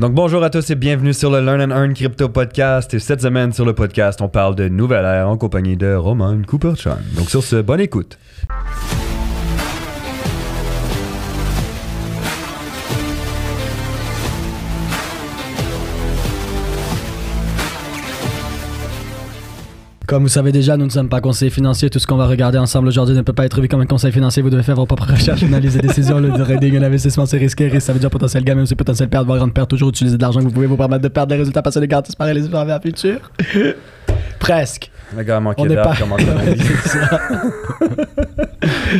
Donc bonjour à tous et bienvenue sur le Learn and Earn Crypto Podcast. Et cette semaine sur le podcast, on parle de nouvelle ère en compagnie de Roman Cooper-Chan. Donc sur ce, bonne écoute. Comme vous savez déjà, nous ne sommes pas conseillers financiers. Tout ce qu'on va regarder ensemble aujourd'hui ne peut pas être vu comme un conseil financier. Vous devez faire vos propres recherches, analyser des décisions. Le trading, un investissement, c'est risqué. Risque, ça veut dire potentiel gain, mais aussi potentiel perte, voire grande perte. Toujours utiliser de l'argent que vous pouvez vous permettre de perdre des résultats parce que les garanties par les à futur. Presque. Le gars a manqué On n'est pas.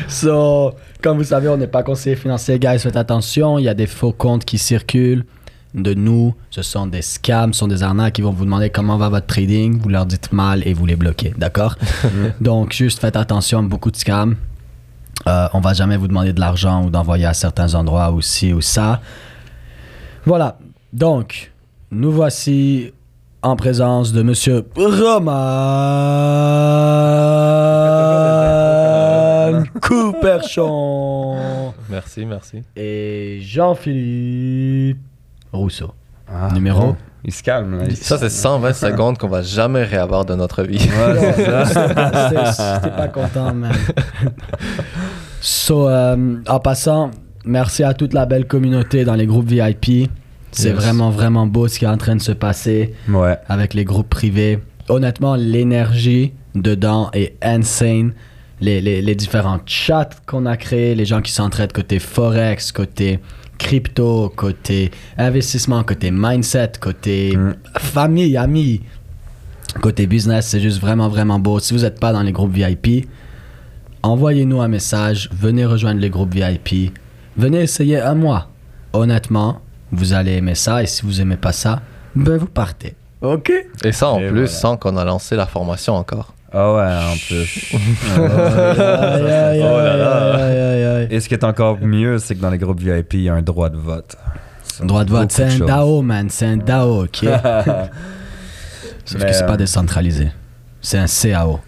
so, comme vous savez, on n'est pas conseiller financier, guys. Faites attention. Il y a des faux comptes qui circulent de nous. Ce sont des scams, ce sont des arnaques qui vont vous demander comment va votre trading. Vous leur dites mal et vous les bloquez. D'accord? Donc, juste faites attention. Beaucoup de scams. Euh, on va jamais vous demander de l'argent ou d'envoyer à certains endroits ou ci ou ça. Voilà. Donc, nous voici en présence de Monsieur Roman Couperchon Merci, merci. et Jean-Philippe Rousseau. Ah, Numéro bon. Il se calme. là. Ça, c'est 120 secondes qu'on va jamais réavoir de notre vie. Ouais, c'est ça. C'est- J'étais pas content, man. So, euh, en passant, merci à toute la belle communauté dans les groupes VIP. C'est Yes. vraiment, vraiment beau ce qui est en train de se passer Ouais. avec les groupes privés. Honnêtement, l'énergie dedans est insane. Les, les, les différents chats qu'on a créés, les gens qui s'entraident côté forex, côté crypto, côté investissement, côté mindset, côté Mm. famille, amis, côté business, c'est juste vraiment, vraiment beau. Si vous n'êtes pas dans les groupes VIP, envoyez-nous un message, venez rejoindre les groupes VIP, venez essayer un mois. Honnêtement, vous allez aimer ça et si vous aimez pas ça, ben vous partez. Ok? Et ça, en Et plus, voilà. sans qu'on a lancé la formation encore. Ah ouais, en plus. Aïe, aïe, Oh là aïe, là. Et ce qui est encore mieux, c'est que dans les groupes VIP, il y a un droit de vote. Sur Droit de vote, c'est un. DAO, man, c'est un DAO, ok? Sauf Mais, que c'est pas euh, décentralisé. C'est un CAO.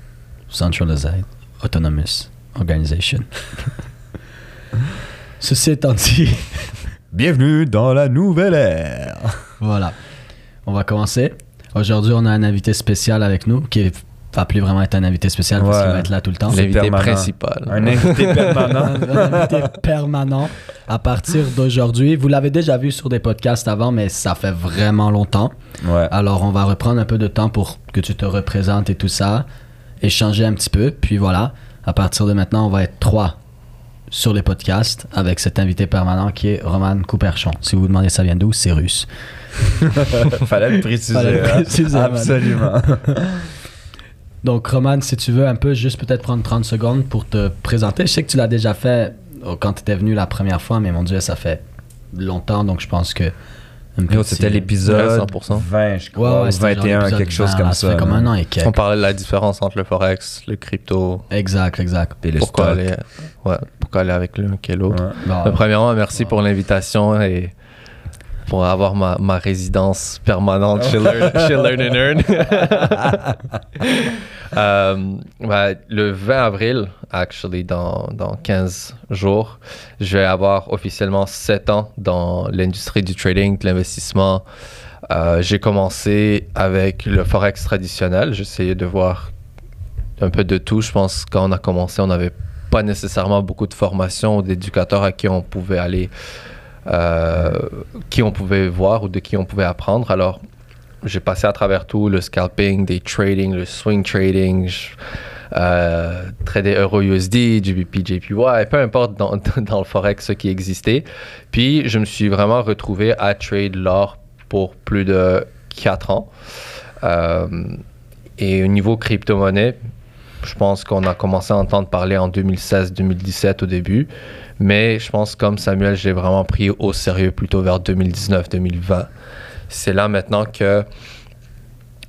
Centralized Autonomous Organization. Ceci étant dit, Bienvenue dans la nouvelle ère. voilà. On va commencer. Aujourd'hui, on a un invité spécial avec nous qui va plus vraiment être un invité spécial parce Ouais. qu'il va être là tout le temps. L'invité permanent. principal. Un invité permanent. un, un invité permanent à partir d'aujourd'hui. Vous l'avez déjà vu sur des podcasts avant, mais ça fait vraiment longtemps. Ouais. Alors, on va reprendre un peu de temps pour que tu te représentes et tout ça, échanger un petit peu. Puis voilà, à partir de maintenant, on va être trois sur les podcasts avec cet invité permanent qui est Roman Couperchon. Si vous vous demandez ça vient d'où, c'est russe. Fallait le préciser. Fallait le hein. préciser. Absolument. Donc, Roman, si tu veux un peu, juste peut-être prendre 30 secondes pour te présenter. Je sais que tu l'as déjà fait euh, quand tu étais venu la première fois, mais mon Dieu, ça fait longtemps, donc je pense que. petit- C'était l'épisode Ouais, 100%. 20, je Ouais, crois, ouais, ou c'était genre 21, l'épisode quelque chose 20, comme là, ça. fait comme un an et quelques. On parlait de la différence entre le forex, le crypto. Exact, exact. Et le pourquoi stock. aller, ouais, pourquoi aller avec l'un qu'est l'autre. Ouais. Bon, Mais premièrement, merci pour l'invitation et pour avoir ma, ma résidence permanente chez Learn, chez Learn and Earn. Euh, bah, le 20 avril, actually, dans, dans 15 jours, je vais avoir officiellement 7 ans dans l'industrie du trading, de l'investissement. Euh, J'ai commencé avec le forex traditionnel. J'essayais de voir un peu de tout. Je pense que quand on a commencé, on n'avait pas nécessairement beaucoup de formation ou d'éducateurs à qui on pouvait aller, qui on pouvait voir ou de qui on pouvait apprendre. Alors, j'ai passé à travers tout, le scalping, des trading, le swing trading, euh, trader Euro USD, GBP, JPY, peu importe dans, dans le forex ce qui existait. Puis, je me suis vraiment retrouvé à trade l'or pour plus de 4 ans. Euh, et au niveau crypto-monnaie, je pense qu'on a commencé à entendre parler en 2016-2017 au début. Mais je pense, comme Samuel, j'ai vraiment pris au sérieux plutôt vers 2019-2020. C'est là maintenant que,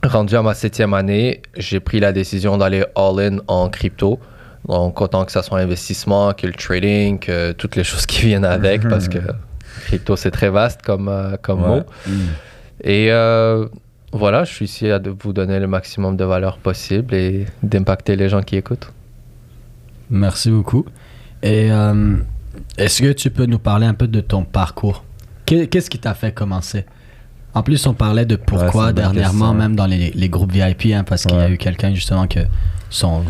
rendu à ma septième année, j'ai pris la décision d'aller all-in en crypto. Donc, autant que ça soit investissement, que le trading, que toutes les choses qui viennent avec, parce que crypto, c'est très vaste comme, euh, comme Ouais. mot. Et euh, voilà, je suis ici à vous donner le maximum de valeur possible et d'impacter les gens qui écoutent. Merci beaucoup. Et euh, est-ce que tu peux nous parler un peu de ton parcours? Qu'est- Qu'est-ce qui t'a fait commencer? En plus, on parlait de pourquoi dernièrement, même dans les, les groupes VIP, hein, parce qu'il y a eu quelqu'un justement que son,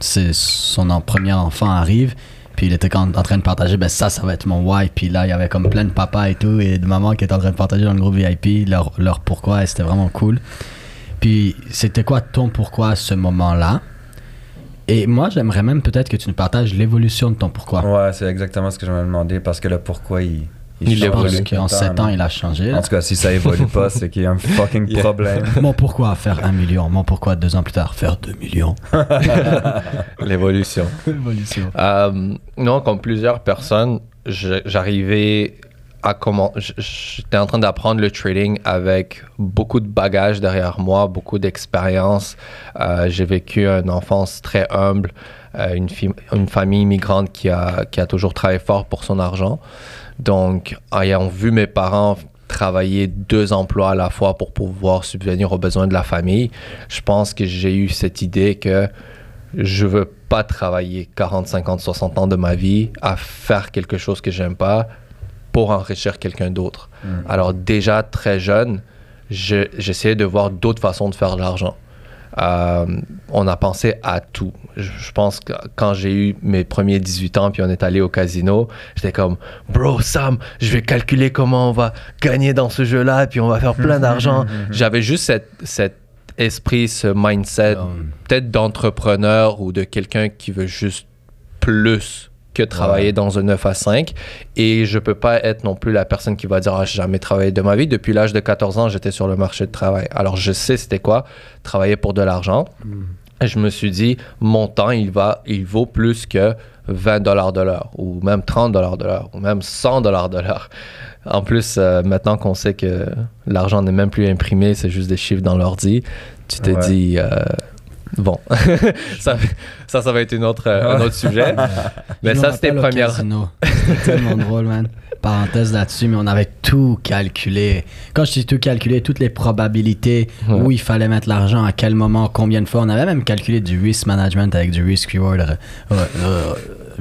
c'est son en- premier enfant arrive, puis il était quand- en train de partager, ben ça, ça va être mon why. Puis là, il y avait comme plein de papas et tout, et de mamans qui étaient en train de partager dans le groupe VIP leur, leur pourquoi, et c'était vraiment cool. Puis c'était quoi ton pourquoi à ce moment-là? Et moi, j'aimerais même peut-être que tu nous partages l'évolution de ton pourquoi. Ouais, c'est exactement ce que je me demandais parce que le pourquoi il. Il Je pense évolue qu'en 7 ans, il a changé. là. En tout cas, si ça évolue pas, c'est qu'il y a un fucking Yeah. problème. Mon pourquoi faire un million, mon pourquoi deux ans plus tard faire 2 millions. L'évolution. Évolution. Euh, non, comme plusieurs personnes, j'arrivais J'étais en train d'apprendre le trading avec beaucoup de bagages derrière moi, beaucoup d'expérience. Euh, J'ai vécu une enfance très humble, euh, une, une famille immigrante qui a, qui a toujours travaillé fort pour son argent. Donc, ayant vu mes parents travailler deux emplois à la fois pour pouvoir subvenir aux besoins de la famille, je pense que j'ai eu cette idée que je veux pas travailler 40, 50, 60 ans de ma vie à faire quelque chose que j'aime pas pour enrichir quelqu'un d'autre. Alors déjà très jeune, je- j'essayais de voir d'autres façons de faire de l'argent. Euh, on a pensé à tout. Je, je pense que quand j'ai eu mes premiers 18 ans, puis on est allé au casino, j'étais comme, bro, Sam, je vais calculer comment on va gagner dans ce jeu-là, puis on va faire plein d'argent. J'avais juste cet esprit, ce mindset, Um, peut-être d'entrepreneur ou de quelqu'un qui veut juste plus que travailler Ouais. dans un 9 à 5. Et je peux pas être non plus la personne qui va dire ah, j'ai jamais travaillé de ma vie. Depuis l'âge de 14 ans, j'étais sur le marché de travail. Alors je sais c'était quoi travailler pour de l'argent. Et je me suis dit mon temps il va il vaut plus que 20 dollars de l'heure ou même 30 dollars de l'heure ou même 100 dollars de l'heure. En plus, euh, maintenant qu'on sait que l'argent n'est même plus imprimé, c'est juste des chiffres dans l'ordi, tu te Ouais. dis, euh, bon, ça, ça, ça va être une autre, euh, un autre sujet. Mais ça, c'était première. C'était tellement drôle, man. Parenthèse là-dessus, mais on avait tout calculé. Quand je dis tout calculé, toutes les probabilités, Ouais. où il fallait mettre l'argent, à quel moment, combien de fois. On avait même calculé du risk management avec du risk reward. euh, euh,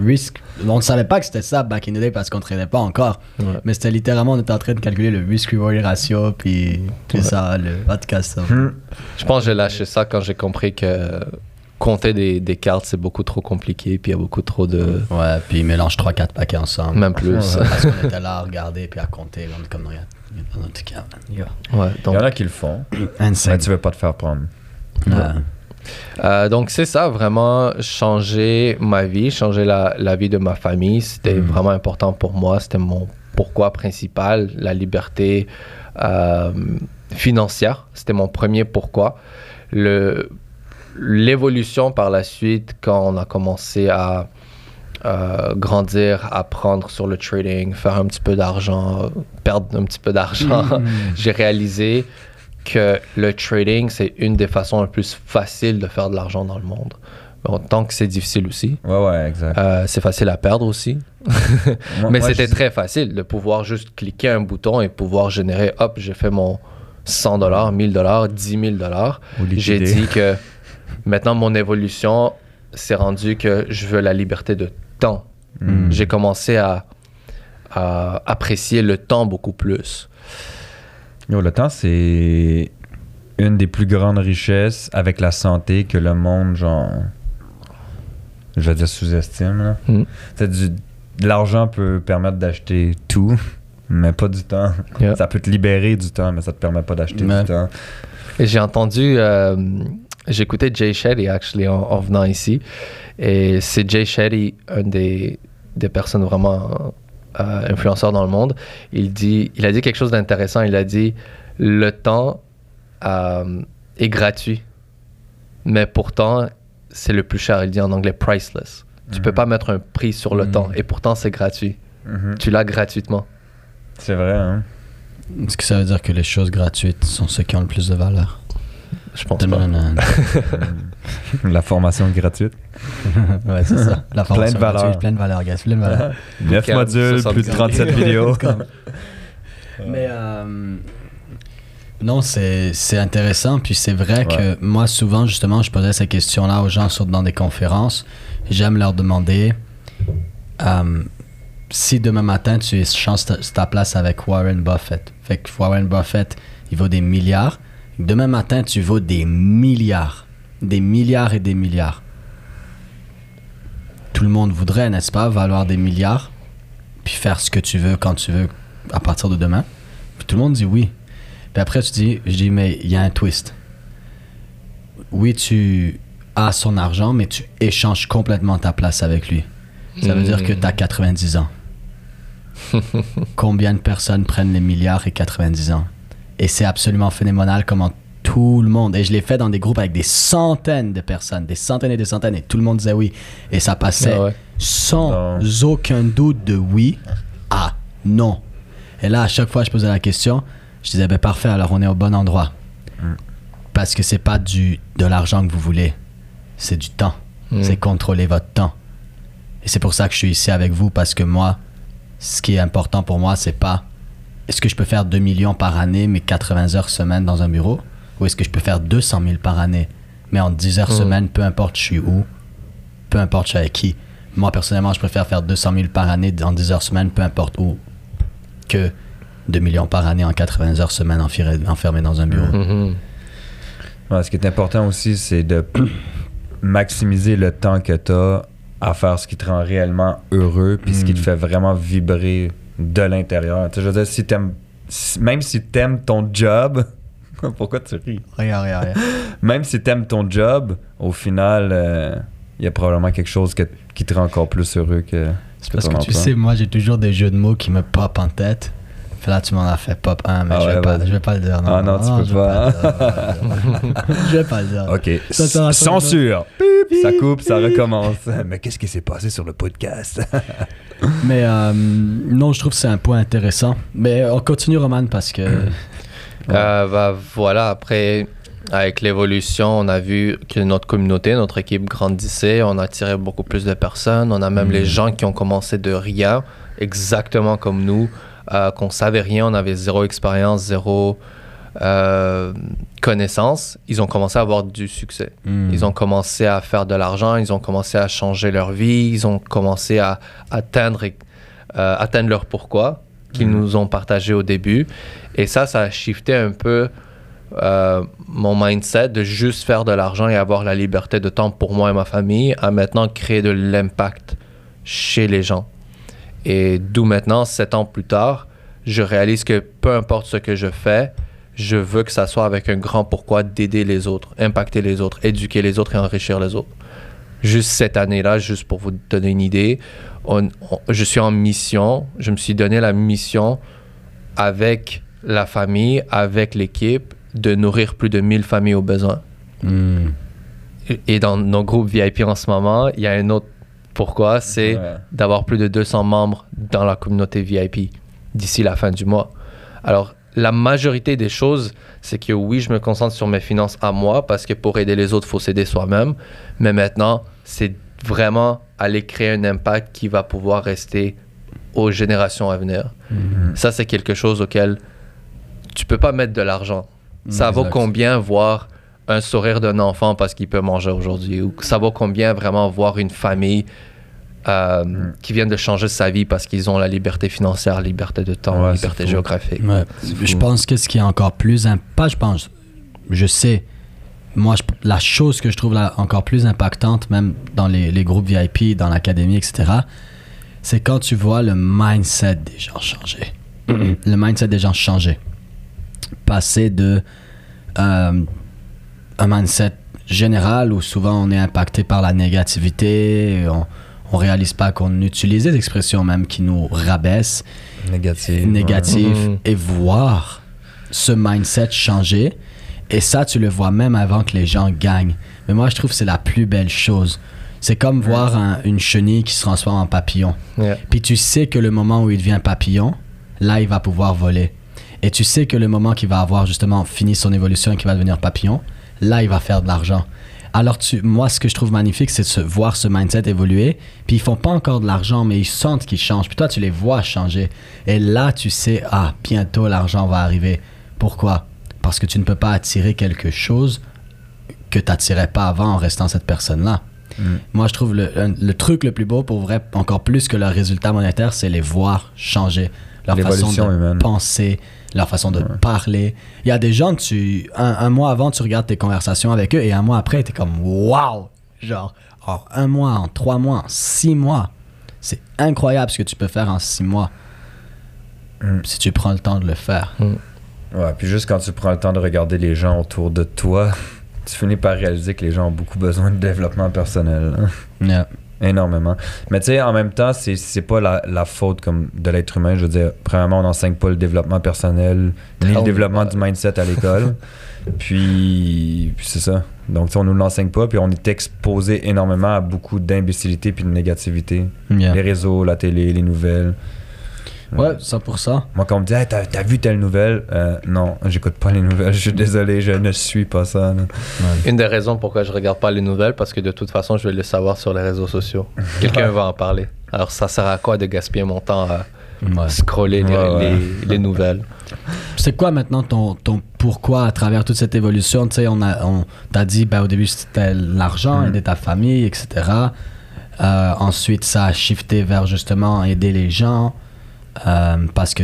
risk. On ne savait pas que c'était ça back in the day parce qu'on ne traînait pas encore. Ouais. Mais c'était littéralement, on était en train de calculer le risk reward ratio, puis puis Ouais. ça, le podcast. ça. Hmm. Je pense que j'ai lâché ça quand j'ai compris que compter des, des cartes, c'est beaucoup trop compliqué, puis il y a beaucoup trop de. Ouais, puis ils mélangent 3-4 paquets ensemble. Même plus. Parce qu'on était là à regarder puis à compter. On est comme, non, regarde, tout cas, man. Ouais, Il donc y en a qui le font, mais tu veux pas te faire prendre. Ouais. Euh, donc c'est ça, vraiment changer ma vie, changer la, la vie de ma famille, c'était Mm. vraiment important pour moi, c'était mon pourquoi principal, la liberté euh, financière, c'était mon premier pourquoi. Le, l'évolution par la suite, quand on a commencé à euh, grandir, apprendre sur le trading, faire un petit peu d'argent, perdre un petit peu d'argent, j'ai réalisé que le trading, c'est une des façons les plus faciles de faire de l'argent dans le monde. Bon, tant que c'est difficile aussi. Ouais, ouais, exact. Euh, c'est facile à perdre aussi. Mais c'était je- très facile de pouvoir juste cliquer un bouton et pouvoir générer, hop, j'ai fait mon 100 dollars, 1000 dollars, 10 000 dollars. J'ai dit que maintenant mon évolution s'est rendue que je veux la liberté de temps. Hmm. J'ai commencé à, à apprécier le temps beaucoup plus. Yo, le temps, c'est une des plus grandes richesses avec la santé que le monde, genre, je vais dire sous-estime. là. Mm. C'est du- de L'argent peut permettre d'acheter tout, mais pas du temps. Yeah. Ça peut te libérer du temps, mais ça te permet pas d'acheter du temps. Et j'ai entendu, euh, j'écoutais Jay Shetty actually en, en venant ici, et c'est Jay Shetty, un des, des personnes vraiment euh, influenceurs dans le monde. Il dit, il a dit quelque chose d'intéressant. Il a dit, le temps euh, est gratuit, mais pourtant c'est le plus cher. Il dit en anglais priceless. Tu peux Mhm. pas mettre un prix sur le Mhm. temps, et pourtant c'est gratuit. Mhm. Tu l'as gratuitement. C'est vrai, hein? Est-ce que ça veut dire que les choses gratuites sont ceux qui ont le plus de valeur? Je pense pas. La formation gratuite. ouais, c'est ça. La Plein de formation valeur. gratuite, Plein de valeur, guys. Plein de valeur. 9 Bouquin, modules, 70 plus de 37 vidéos. Mais euh, non, c'est c'est intéressant. Puis c'est vrai Ouais. que moi, souvent, justement, je posais ces questions-là aux gens sur, dans des conférences. J'aime leur demander euh, si demain matin tu échanges ta, ta place avec Warren Buffett, fait que Warren Buffett, il vaut des milliards. Demain matin, tu vaux des milliards. Des milliards et des milliards. Tout le monde voudrait, n'est-ce pas, valoir des milliards, puis faire ce que tu veux quand tu veux à partir de demain. Puis tout le monde dit oui. Puis après, tu dis, je dis, mais il y a un twist. Oui, tu as son argent, mais tu échanges complètement ta place avec lui. Ça veut dire que tu as 90 ans. Combien de personnes prennent les milliards et 90 ans? Et c'est absolument phénoménal comment tout le monde, et je l'ai fait dans des groupes avec des centaines de personnes, des centaines et des centaines, et tout le monde disait oui. Et ça passait Ah ouais. sans aucun doute de oui à non. Et là, à chaque fois, je posais la question, je disais, ben parfait, alors on est au bon endroit. Parce que c'est pas du, de l'argent que vous voulez, c'est du temps. Mm. C'est contrôler votre temps. Et c'est pour ça que je suis ici avec vous, parce que moi, ce qui est important pour moi, c'est pas est-ce que je peux faire 2 millions par année, mais 80 heures semaine dans un bureau, ou est-ce que je peux faire 200 000 par année, mais en 10 heures Mm. semaine, peu importe je suis où, peu importe je suis avec qui? Moi, personnellement, je préfère faire 200 000 par année en 10 heures semaine, peu importe où, que 2 millions par année en 80 heures semaine enfermé, enfermé dans un bureau. Mhm. Ouais, ce qui est important aussi, c'est de maximiser le temps que tu as à faire ce qui te rend réellement heureux, puis ce qui te Mm. fait vraiment vibrer de l'intérieur. Tu sais, je veux dire, si t'aimes, même si t'aimes ton job, pourquoi tu ris? Regarde, regarde, regarde. Même si t'aimes ton job, au final, il y a probablement quelque chose que- qui te rend encore plus heureux que. C'est parce que tu sais, moi, j'ai toujours des jeux de mots qui me pop en tête. Puis là, tu m'en as fait pop un, mais Ah je, vais ouais, pas, je vais pas le dire. Ah non, tu peux je pas. je vais pas le dire. Ok, Ça, censure. Ça coupe, ça recommence. Mais qu'est-ce qui s'est passé sur le podcast? Mais euh, non, je trouve que c'est un point intéressant. Mais on continue, Roman, parce que. Euh, bah, voilà, après, avec l'évolution, on a vu que notre communauté, notre équipe grandissait, on a attiré beaucoup plus de personnes, on a même les gens qui ont commencé de rien, exactement comme nous, euh, qu'on savait rien, on avait zéro expérience, zéro euh, connaissance, ils ont commencé à avoir du succès. Hmm. Ils ont commencé à faire de l'argent, ils ont commencé à changer leur vie, ils ont commencé à atteindre, euh, atteindre leur pourquoi qu'ils nous ont partagé au début. Et ça, ça a shifté un peu euh, mon mindset de juste faire de l'argent et avoir la liberté de temps pour moi et ma famille à maintenant créer de l'impact chez les gens. Et d'où maintenant, sept ans plus tard, je réalise que peu importe ce que je fais, je veux que ça soit avec un grand pourquoi d'aider les autres, impacter les autres, éduquer les autres et enrichir les autres. Juste cette année-là, juste pour vous donner une idée, on- on- je suis en mission, je me suis donné la mission avec la famille, avec l'équipe, de nourrir plus de 1000 familles au besoin. Hmm. Et- Et dans nos groupes VIP en ce moment, il y a un autre pourquoi, c'est Ouais. d'avoir plus de 200 membres dans la communauté VIP d'ici la fin du mois. Alors, la majorité des choses, c'est que oui, je me concentre sur mes finances à moi parce que pour aider les autres, il faut s'aider soi-même. Mais maintenant, c'est vraiment aller créer un impact qui va pouvoir rester aux générations à venir. Ça, c'est quelque chose auquel tu peux pas mettre de l'argent. Ça vaut Exact. combien voir un sourire d'un enfant parce qu'il peut manger aujourd'hui ou ça vaut combien vraiment voir une famille euh, qui vient de changer sa vie parce qu'ils ont la liberté financière, liberté de temps, Ouais, liberté géographique. Ouais. Je pense que ce qui est encore plus. Pas, je pense. Je sais. Moi, je- la chose que je trouve là encore plus impactante, même dans les, les groupes VIP, dans l'académie, etc., c'est quand tu vois le mindset des gens changer. le mindset des gens changer. Passer de euh, un mindset général où souvent on est impacté par la négativité, on, on réalise pas qu'on utilise des expressions même qui nous rabaissent Négatif. négatif Mhm. et voir ce mindset changer. Et ça, tu le vois même avant que les gens gagnent. Mais moi, je trouve que c'est la plus belle chose. C'est comme voir un- une chenille qui se transforme en papillon. Yeah. Puis tu sais que le moment où il devient papillon, là, il va pouvoir voler. Et tu sais que le moment qu'il va avoir justement fini son évolution et qu'il va devenir papillon, là, il va faire de l'argent. Alors, tu, moi, ce que je trouve magnifique, c'est de se- voir ce mindset évoluer. Puis ils font pas encore de l'argent, mais ils sentent qu'ils changent. Puis toi, tu les vois changer. Et là, tu sais, ah, bientôt l'argent va arriver. Pourquoi? Parce que tu ne peux pas attirer quelque chose que tu n'attirais pas avant en restant cette personne-là. Mm. Moi, je trouve le, le truc le plus beau, pour vrai, encore plus que leur résultat monétaire, c'est les voir changer. Leur façon de humaine. penser, leur façon de parler. Il y a des gens, tu, un, un mois avant, tu regardes tes conversations avec eux et un mois après, tu es comme wow! Genre, en un mois, en trois mois, en six mois. C'est incroyable ce que tu peux faire en six mois. Mm. Si tu prends le temps de le faire. Ouais, puis juste quand tu prends le temps de regarder les gens autour de toi, tu finis par réaliser que les gens ont beaucoup besoin de développement personnel. hein. Yeah. Énormément. Mais tu sais, en même temps, c'est, c'est pas la, la faute comme de l'être humain. Je veux dire, premièrement, on n'enseigne pas le développement personnel, ni le développement du mindset à l'école. puis, puis c'est ça. Donc, tu sais, on nous l'enseigne pas, puis on est exposé énormément à beaucoup d'imbécilité puis de négativité. Yeah. Les réseaux, la télé, les nouvelles. Ouais, 100%. Moi, quand on me dit, Hey, t'as, t'as vu telle nouvelle? Euh, Non, j'écoute pas les nouvelles. Je suis désolé, je ne suis pas ça. Une des raisons pourquoi je regarde pas les nouvelles, parce que de toute façon, je vais le savoir sur les réseaux sociaux. Quelqu'un va en parler. Alors, ça sert à quoi de gaspiller mon temps à Ouais. scroller les, Ouais, ouais. les- les nouvelles? C'est quoi maintenant ton, ton pourquoi à travers toute cette évolution? Tu sais, on a, on t'a dit ben, au début c'était l'argent, Mhm. aider ta famille, etc. Euh, ensuite, ça a shifté vers justement aider les gens euh, parce que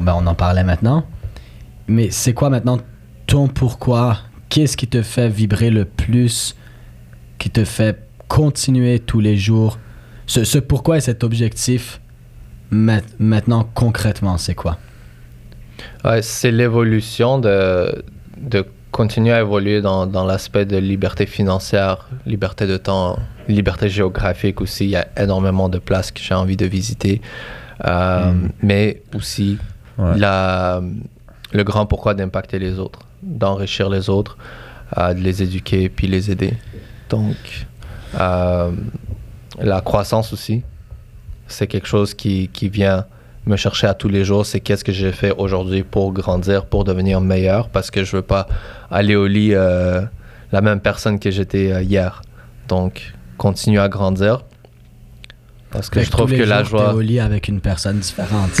ben, on en parlait maintenant. Mais c'est quoi maintenant ton pourquoi? Qu'est-ce qui te fait vibrer le plus? Qui te fait continuer tous les jours? Ce, pourquoi et cet objectif ma- maintenant concrètement, c'est quoi? C'est l'évolution de, continuer à évoluer dans l'aspect de liberté financière, liberté de temps, liberté géographique aussi. Il y a énormément de places que j'ai envie de visiter. Euh, Mm. Mais aussi Ouais. la, le grand pourquoi d'impacter les autres, d'enrichir les autres, euh, de les éduquer puis les aider. Donc, euh, la croissance aussi, c'est quelque chose qui, qui vient me chercher à tous les jours. C'est qu'est-ce que j'ai fait aujourd'hui pour grandir, pour devenir meilleur, parce que je veux pas aller au lit la même personne que j'étais hier. Donc, continuer à grandir. Parce que Fait je trouve que la jours, t'es joie. au lit avec une personne différente.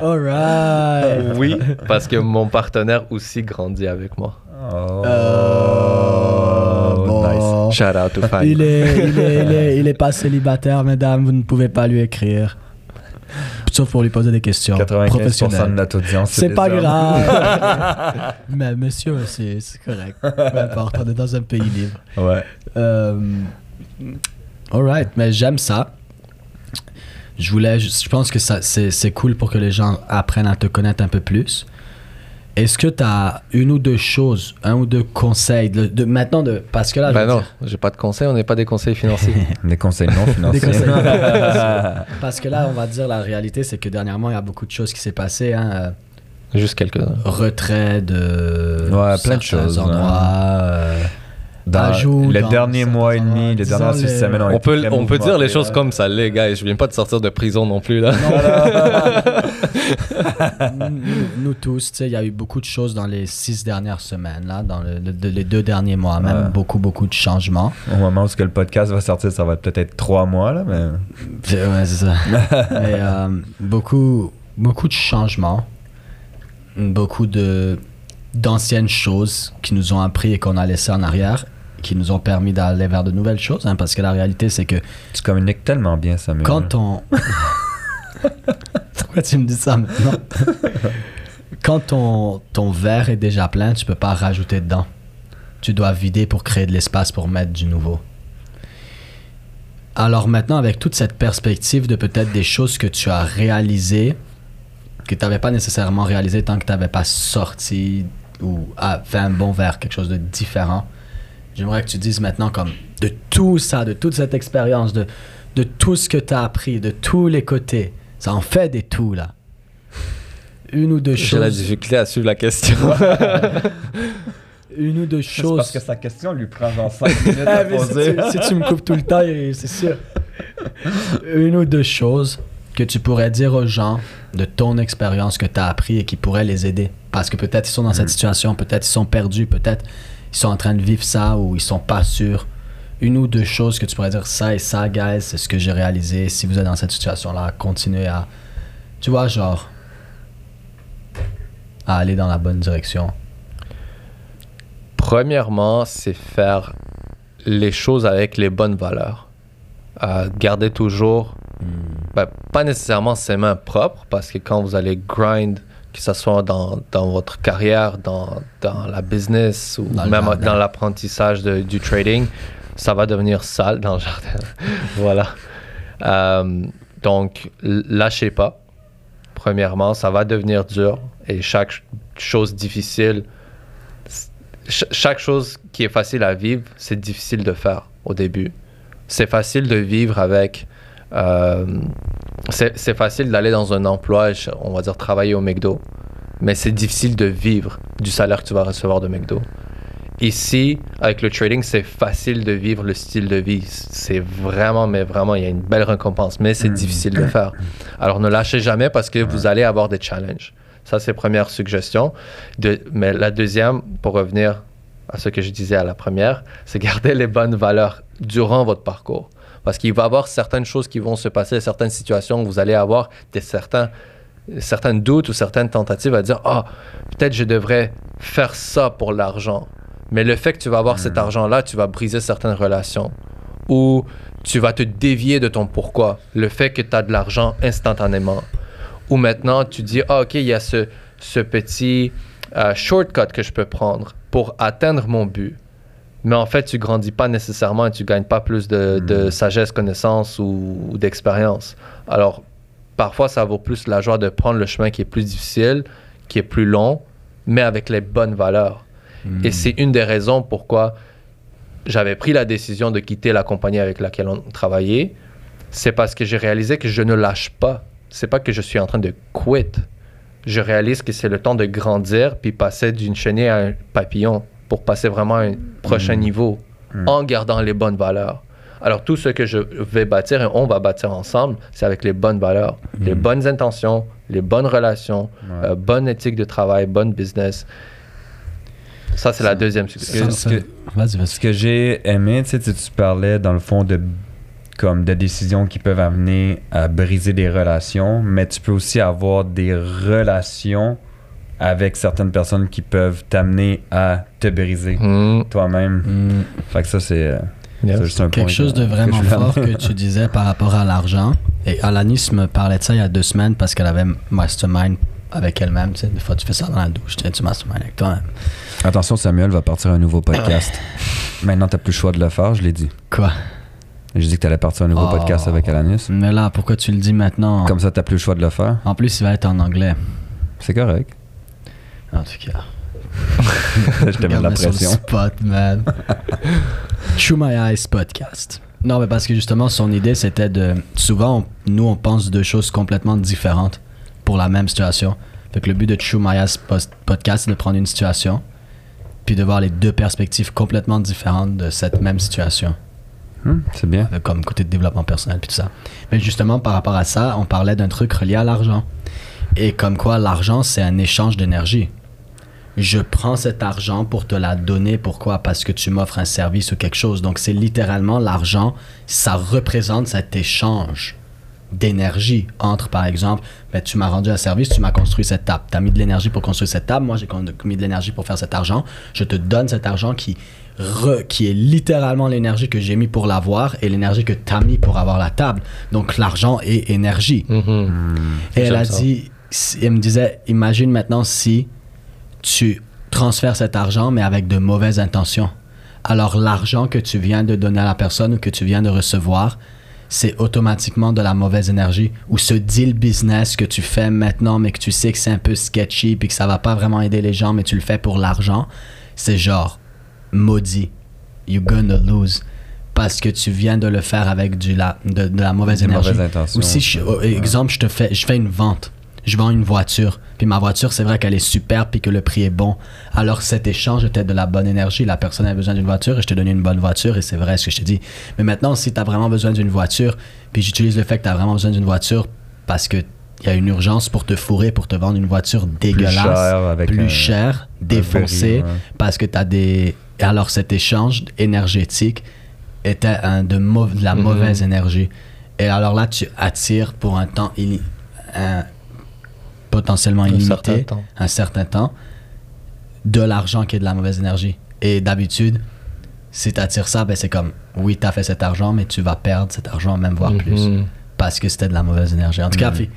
Alright. Oui, parce que mon partenaire aussi grandit avec moi. Oh, Euh, bon. Shout out to Fanny. Il est, il, est, il, est, il est pas célibataire, mesdames. Vous ne pouvez pas lui écrire. Sauf pour lui poser des questions 95% de professionnelles. notre audience. C'est pas hommes. grave. Mais monsieur, c'est c'est correct. Peu importe, on est dans un pays libre. Ouais. Euh, alright, mais j'aime ça. Je voulais, je je pense que ça, c'est, c'est cool pour que les gens apprennent à te connaître un peu plus. Est-ce que tu as une ou deux choses, un ou deux conseils de, de- maintenant de parce que là, je Ben veux non, dire- j'ai pas de conseils, on n'est pas des conseils financiers. Des conseils non financiers. Des conseils. parce que là, on va dire la réalité, c'est que dernièrement, il y a beaucoup de choses qui s'est passé. Hein, euh, Juste quelques-uns. retrait de Ouais, plein de choses, hein. endroits. euh, Dans Ajout les dans derniers mois et demi, les dernières six les- semaines ont On été peut, on peut dire les choses comme ça, les gars. Je viens pas de sortir de prison non plus, là. nous, nous tous, tu sais, il y a eu beaucoup de choses dans les six dernières semaines, là, dans le- le- les deux derniers mois, même Ouais. beaucoup, beaucoup de changements. Au moment où ce que le podcast va sortir, ça va peut-être être trois mois, là, mais... Ouais, c'est ça. Mais euh, beaucoup, beaucoup de changements, beaucoup de d'anciennes choses qui nous ont appris et qu'on a laissé en arrière, qui nous ont permis d'aller vers de nouvelles choses, hein, parce que la réalité, c'est que Tu communiques tellement bien, Samuel. quand on... Pourquoi tu me dis ça maintenant? Quand ton, ton verre est déjà plein, tu peux pas rajouter dedans. Tu dois vider pour créer de l'espace pour mettre du nouveau. Alors maintenant, avec toute cette perspective de peut-être des choses que tu as réalisées, que tu n'avais pas nécessairement réalisées tant que tu n'avais pas sorti ou ah, fait un bon verre, quelque chose de différent, j'aimerais que tu dises maintenant comme de tout ça, de toute cette expérience, de, de tout ce que tu as appris, de tous les côtés. Ça en fait des tout, là. Une ou deux J'ai la choses. difficulté à suivre la question. Une ou deux C'est choses. parce que sa question lui prend genre 5 minutes à Ah, si, poser. tu, si tu me coupes tout le temps, c'est sûr. Une ou deux choses que tu pourrais dire aux gens de ton expérience que tu as appris et qui pourraient les aider. Parce que peut-être ils sont dans cette situation, peut-être ils sont perdus, peut-être ils sont en train de vivre ça ou ils sont pas sûrs. Une ou deux choses que tu pourrais dire ça et ça, guys, c'est ce que j'ai réalisé. Si vous êtes dans cette situation-là, continuez à. Tu vois, genre. à aller dans la bonne direction. Premièrement, c'est faire les choses avec les bonnes valeurs. Euh, garder toujours, ben, pas nécessairement ses mains propres, parce que quand vous allez grind, que ce soit dans, dans votre carrière, dans, dans la business ou Dans même dans l'apprentissage du trading, ça va devenir sale dans le jardin. voilà. Euh, donc, lâchez pas. Premièrement, ça va devenir dur et chaque ch- chose difficile, ch- chaque chose qui est facile à vivre, c'est difficile de faire au début. C'est facile de vivre avec. Euh, c'est facile d'aller dans un emploi, on va dire travailler au McDo, mais c'est difficile de vivre du salaire que tu vas recevoir de McDo. Ici, avec le trading, c'est facile de vivre le style de vie. C'est vraiment, mais vraiment, il y a une belle récompense, mais c'est difficile de faire. Alors ne lâchez jamais parce que vous allez avoir des challenges. Ça, c'est première suggestion. De- mais la deuxième, pour revenir à ce que je disais à la première, c'est garder les bonnes valeurs durant votre parcours. Parce qu'il va y avoir certaines choses qui vont se passer, certaines situations où vous allez avoir des certains, certains doutes ou certaines tentatives à dire Ah, peut-être je devrais faire ça pour l'argent. Mais le fait que tu vas avoir cet argent-là, tu vas briser certaines relations. Ou tu vas te dévier de ton pourquoi. Le fait que tu as de l'argent instantanément. Ou maintenant, tu dis, ah, OK, il y a ce, ce petit euh, shortcut que je peux prendre pour atteindre mon but. Mais en fait, tu grandis pas nécessairement et tu gagnes pas plus de, de sagesse, connaissance ou, ou d'expérience. Alors, parfois, ça vaut plus la joie de prendre le chemin qui est plus difficile, qui est plus long, mais avec les bonnes valeurs. Et c'est une des raisons pourquoi j'avais pris la décision de quitter la compagnie avec laquelle on travaillait. C'est parce que j'ai réalisé que je ne lâche pas. C'est pas que je suis en train de quit. Je réalise que c'est le temps de grandir puis passer d'une chenille à un papillon pour passer vraiment à un prochain niveau en gardant les bonnes valeurs. Alors tout ce que je vais bâtir et on va bâtir ensemble, c'est avec les bonnes valeurs, les bonnes intentions, les bonnes relations, Ouais. euh, bonne éthique de travail, bonne business. Ça, c'est la deuxième suggestion. ce que- Vas-y, vas-y. Ce que j'ai aimé, tu sais, tu parlais dans le fond de comme de décisions qui peuvent amener à briser des relations, mais tu peux aussi avoir des relations avec certaines personnes qui peuvent t'amener à te briser Hmm. toi-même. Hmm. Fait que ça, c'est euh, Yes. c'est juste un Quelque chose de vraiment fort que tu disais par rapport à l'argent. Et Alanis me parlait de ça il y a deux semaines parce qu'elle avait mastermind avec elle-même. Tu sais, des fois, tu fais ça dans la douche. Tu sais, tu mastermind avec toi-même. Attention, Samuel va partir un nouveau podcast. Maintenant, t'as plus le choix de le faire, je l'ai dit. Quoi? J'ai dit que t'allais partir un nouveau Oh. podcast avec Alanis. Mais là, pourquoi tu le dis maintenant? Comme ça, t'as plus le choix de le faire. En plus, il va être en anglais. C'est correct. En tout cas. je te mets de la pression. spot, man. Show My Eyes podcast. Non, mais parce que justement, son idée, c'était de. Souvent, on- nous, on pense de choses complètement différentes pour la même situation. Fait que le but de Show My Eyes podcast, c'est de prendre une situation, puis de voir les deux perspectives complètement différentes de cette même situation. Hmm, c'est bien. Avec comme côté de développement personnel, puis tout ça. Mais justement, par rapport à ça, on parlait d'un truc relié à l'argent. Et comme quoi, l'argent, c'est un échange d'énergie. Je prends cet argent pour te la donner. Pourquoi? Parce que tu m'offres un service ou quelque chose. Donc, c'est littéralement l'argent, ça représente cet échange d'énergie entre, par exemple, ben, tu m'as rendu un service, tu m'as construit cette table. Tu as mis de l'énergie pour construire cette table. Moi, j'ai mis de l'énergie pour faire cet argent. Je te donne cet argent qui, re- qui est littéralement l'énergie que j'ai mis pour l'avoir et l'énergie que tu as mis pour avoir la table. Donc, l'argent est énergie. Mhm. Et elle a ça. dit, elle me disait, imagine maintenant si tu transfères cet argent, mais avec de mauvaises intentions. Alors l'argent que tu viens de donner à la personne ou que tu viens de recevoir, c'est automatiquement de la mauvaise énergie. Ou ce deal business que tu fais maintenant, mais que tu sais que c'est un peu sketchy, puis que ça va pas vraiment aider les gens, mais tu le fais pour l'argent, c'est genre maudit. You're gonna lose. Parce que tu viens de le faire avec du, la, de, de la mauvaise énergie. Ou si, je- oh, exemple, je te fais, je fais une vente. Je vends une voiture. Puis ma voiture, c'est vrai qu'elle est superbe puis que le prix est bon. Alors cet échange était de la bonne énergie. La personne a besoin d'une voiture et je t'ai donné une bonne voiture et c'est vrai ce que je te dis. Mais maintenant, si tu as vraiment besoin d'une voiture, puis j'utilise le fait que tu as vraiment besoin d'une voiture parce que il y a une urgence pour te fourrer, pour te vendre une voiture dégueulasse, cher, avec plus un- cher, défoncée, ouais. parce que tu as des... Alors cet échange énergétique était un de, de la Mhm. mauvaise énergie. Et alors là, tu attires pour un temps un- potentiellement illimité, un certain temps, de l'argent qui est de la mauvaise énergie. Et d'habitude, si tu attires ça, ben c'est comme, oui, tu as fait cet argent, mais tu vas perdre cet argent, même voire plus. Mhm. Parce que c'était de la mauvaise énergie. En tout cas, puis,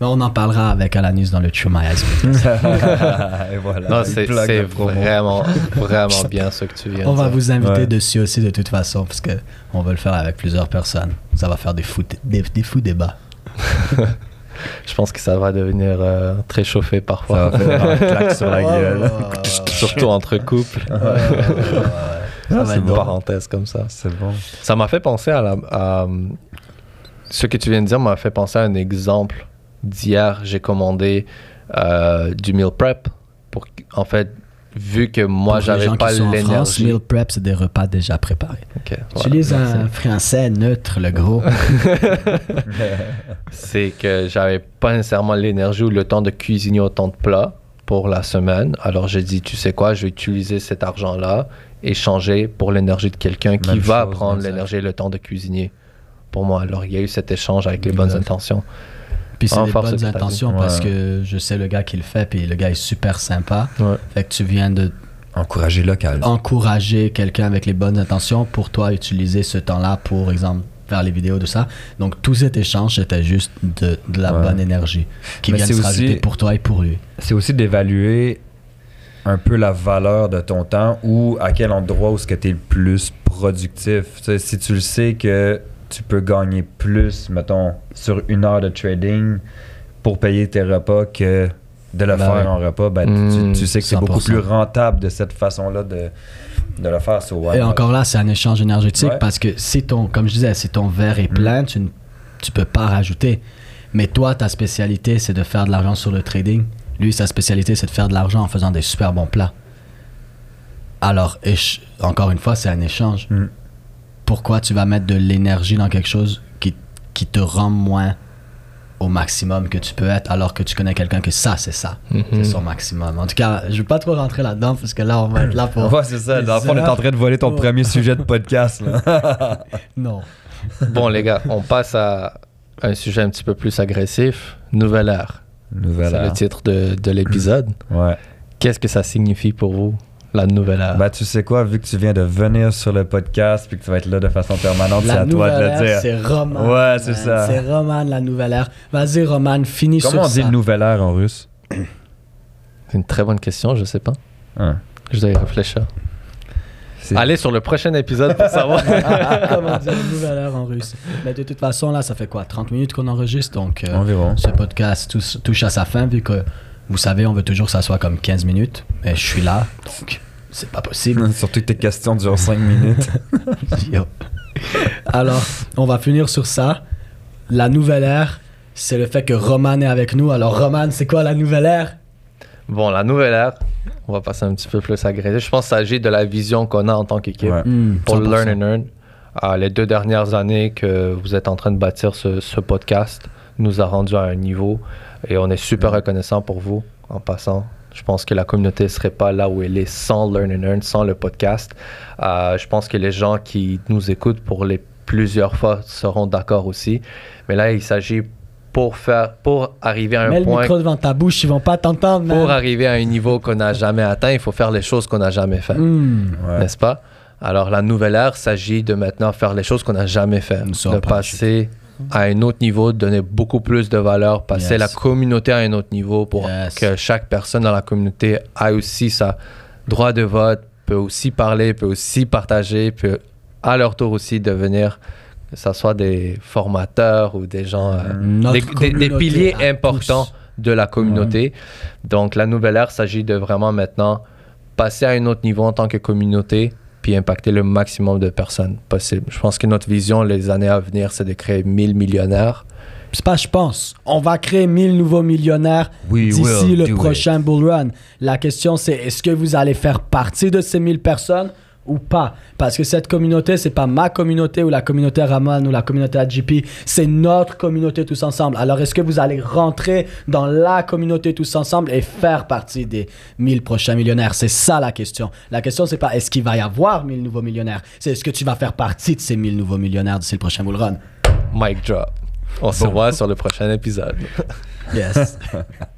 ben, on en parlera avec Alanis dans le True My Eyes. Et voilà. C'est vraiment, vraiment bien ce que tu viens On de va dire. vous inviter Ouais. dessus aussi de toute façon, parce que on va le faire avec plusieurs personnes. Ça va faire des fous, des, des fous débats. Je pense que ça va devenir euh, très chauffé Ça parfois. va faire un claque sur la gueule. Surtout entre couples. Ah, c'est Une bon. parenthèse comme ça. C'est bon. Ça m'a fait penser à la. à, ce que tu viens de dire m'a fait penser à un exemple d'hier. J'ai commandé euh, du meal prep. Pour, en fait, vu que moi, j'avais pas sont en France, l'énergie. meal prep, c'est des repas déjà préparés. Ok, voilà. Un français neutre, le gros. c'est que j'avais pas nécessairement l'énergie ou le temps de cuisiner autant de plats pour la semaine. Alors j'ai dit, tu sais quoi, je vais utiliser cet argent-là et changer pour l'énergie de quelqu'un qui va chose, prendre l'énergie et le temps de cuisiner pour moi. Alors il y a eu cet échange avec les bonnes intentions. Puis c'est En des bonnes ce intentions parce Ouais. que je sais le gars qui le fait, puis le gars est super sympa. Ouais. Fait que tu viens de Encourager local. encourager quelqu'un avec les bonnes intentions pour toi utiliser ce temps-là pour exemple faire les vidéos de ça. Donc tout cet échange c'était juste de, de la Ouais. bonne énergie qui Mais vient de c'est se aussi- rajouter pour toi et pour lui. c'est aussi d'évaluer un peu la valeur de ton temps ou à quel endroit où est-ce que tu es le plus productif. Si tu le sais que tu peux gagner plus, mettons, sur une heure de trading pour payer tes repas que de le Ben faire ouais. en repas, ben, Mm, tu, tu sais que c'est beaucoup 100%. plus rentable de cette façon-là de, de le faire. So, ouais, Et encore là, c'est un échange énergétique parce que si ton, comme je disais, si ton verre est plein, tu ne tu peux pas rajouter. Mais toi, ta spécialité, c'est de faire de l'argent sur le trading. Lui, sa spécialité, c'est de faire de l'argent en faisant des super bons plats. Alors, encore une fois, c'est un échange. Mm. Pourquoi tu vas mettre de l'énergie dans quelque chose qui, qui te rend moins au maximum que tu peux être alors que tu connais quelqu'un que ça, c'est ça. Mhm. C'est son maximum. En tout cas, je veux pas trop rentrer là-dedans parce que là, on va être là pour... Ouais, c'est ça. Dans on est en train de voler ton premier sujet de podcast. Là. Non. Bon les gars, on passe à un sujet un petit peu plus agressif. Nouvelle ère. Nouvelle C'est le titre de, de l'épisode. Ouais. Qu'est-ce que ça signifie pour vous, la nouvelle ère Ben, tu sais quoi, vu que tu viens de venir sur le podcast puis que tu vas être là de façon permanente, c'est à toi de nouvelle le ère, dire. c'est Roman. Ouais, c'est ça. C'est Roman, la nouvelle ère. Vas-y, Roman, finis Comment on sur dit ça. nouvelle ère en russe? C'est une très bonne question, je sais pas. Hein. Je dois y réfléchir. C'est- Allez sur le prochain épisode pour savoir. Comment dire nouvelle ère en russe. Mais de toute façon, là, ça fait quoi 30 minutes qu'on enregistre, donc euh, Environ. ce podcast touche, touche à sa fin, vu que, vous savez, on veut toujours que ça soit comme 15 minutes. Mais je suis là, donc c'est pas possible. Surtout que tes questions durent 5 minutes. Alors, on va finir sur ça. La nouvelle ère, c'est le fait que Roman est avec nous. Alors, Roman, c'est quoi la nouvelle ère? Bon, la nouvelle ère, on va passer un petit peu plus agressif. Je pense qu'il s'agit de la vision qu'on a en tant qu'équipe. Ouais. Hmm, pour 100%. Learn and Earn. Euh, les deux dernières années que vous êtes en train de bâtir ce, ce podcast nous a rendu à un niveau et on est super reconnaissant pour vous en passant. Je pense que la communauté ne serait pas là où elle est sans Learn and Earn, sans le podcast. Euh, je pense que les gens qui nous écoutent pour les plusieurs fois seront d'accord aussi. Mais là, il s'agit pour faire, pour arriver à un Mets le point micro devant ta bouche, ils vont pas t'entendre, pour arriver à un niveau qu'on n'a jamais atteint, il faut faire les choses qu'on n'a jamais fait Hmm. Ouais. n'est-ce pas? Alors, la nouvelle ère s'agit de maintenant faire les choses qu'on n'a jamais fait, de passer à un autre niveau, de donner beaucoup plus de valeur, passer Yes. la communauté à un autre niveau pour Yes. que chaque personne dans la communauté ait aussi sa droit de vote, peut aussi parler, peut aussi partager, peut à leur tour aussi devenir, que ce soit des formateurs ou des gens, euh, des, des- des communauté piliers importants tous. de la communauté. Donc, la nouvelle ère s'agit de vraiment maintenant passer à un autre niveau en tant que communauté puis impacter le maximum de personnes possible. Je pense que notre vision les années à venir, c'est de créer 1000 millionnaires. C'est pas, je pense. On va créer 1000 nouveaux millionnaires d'ici le prochain bull run. La question, c'est est-ce que vous allez faire partie de ces 1000 personnes ou pas Parce que cette communauté, c'est pas ma communauté ou la communauté Raman ou la communauté AGP, c'est notre communauté tous ensemble. Alors, est-ce que vous allez rentrer dans la communauté tous ensemble et faire partie des 1000 prochains millionnaires? C'est ça la question. La question, c'est pas est-ce qu'il va y avoir 1000 nouveaux millionnaires, c'est est-ce que tu vas faire partie de ces 1000 nouveaux millionnaires d'ici le prochain bull run? Mic drop. On se voit sur le prochain épisode. Yes.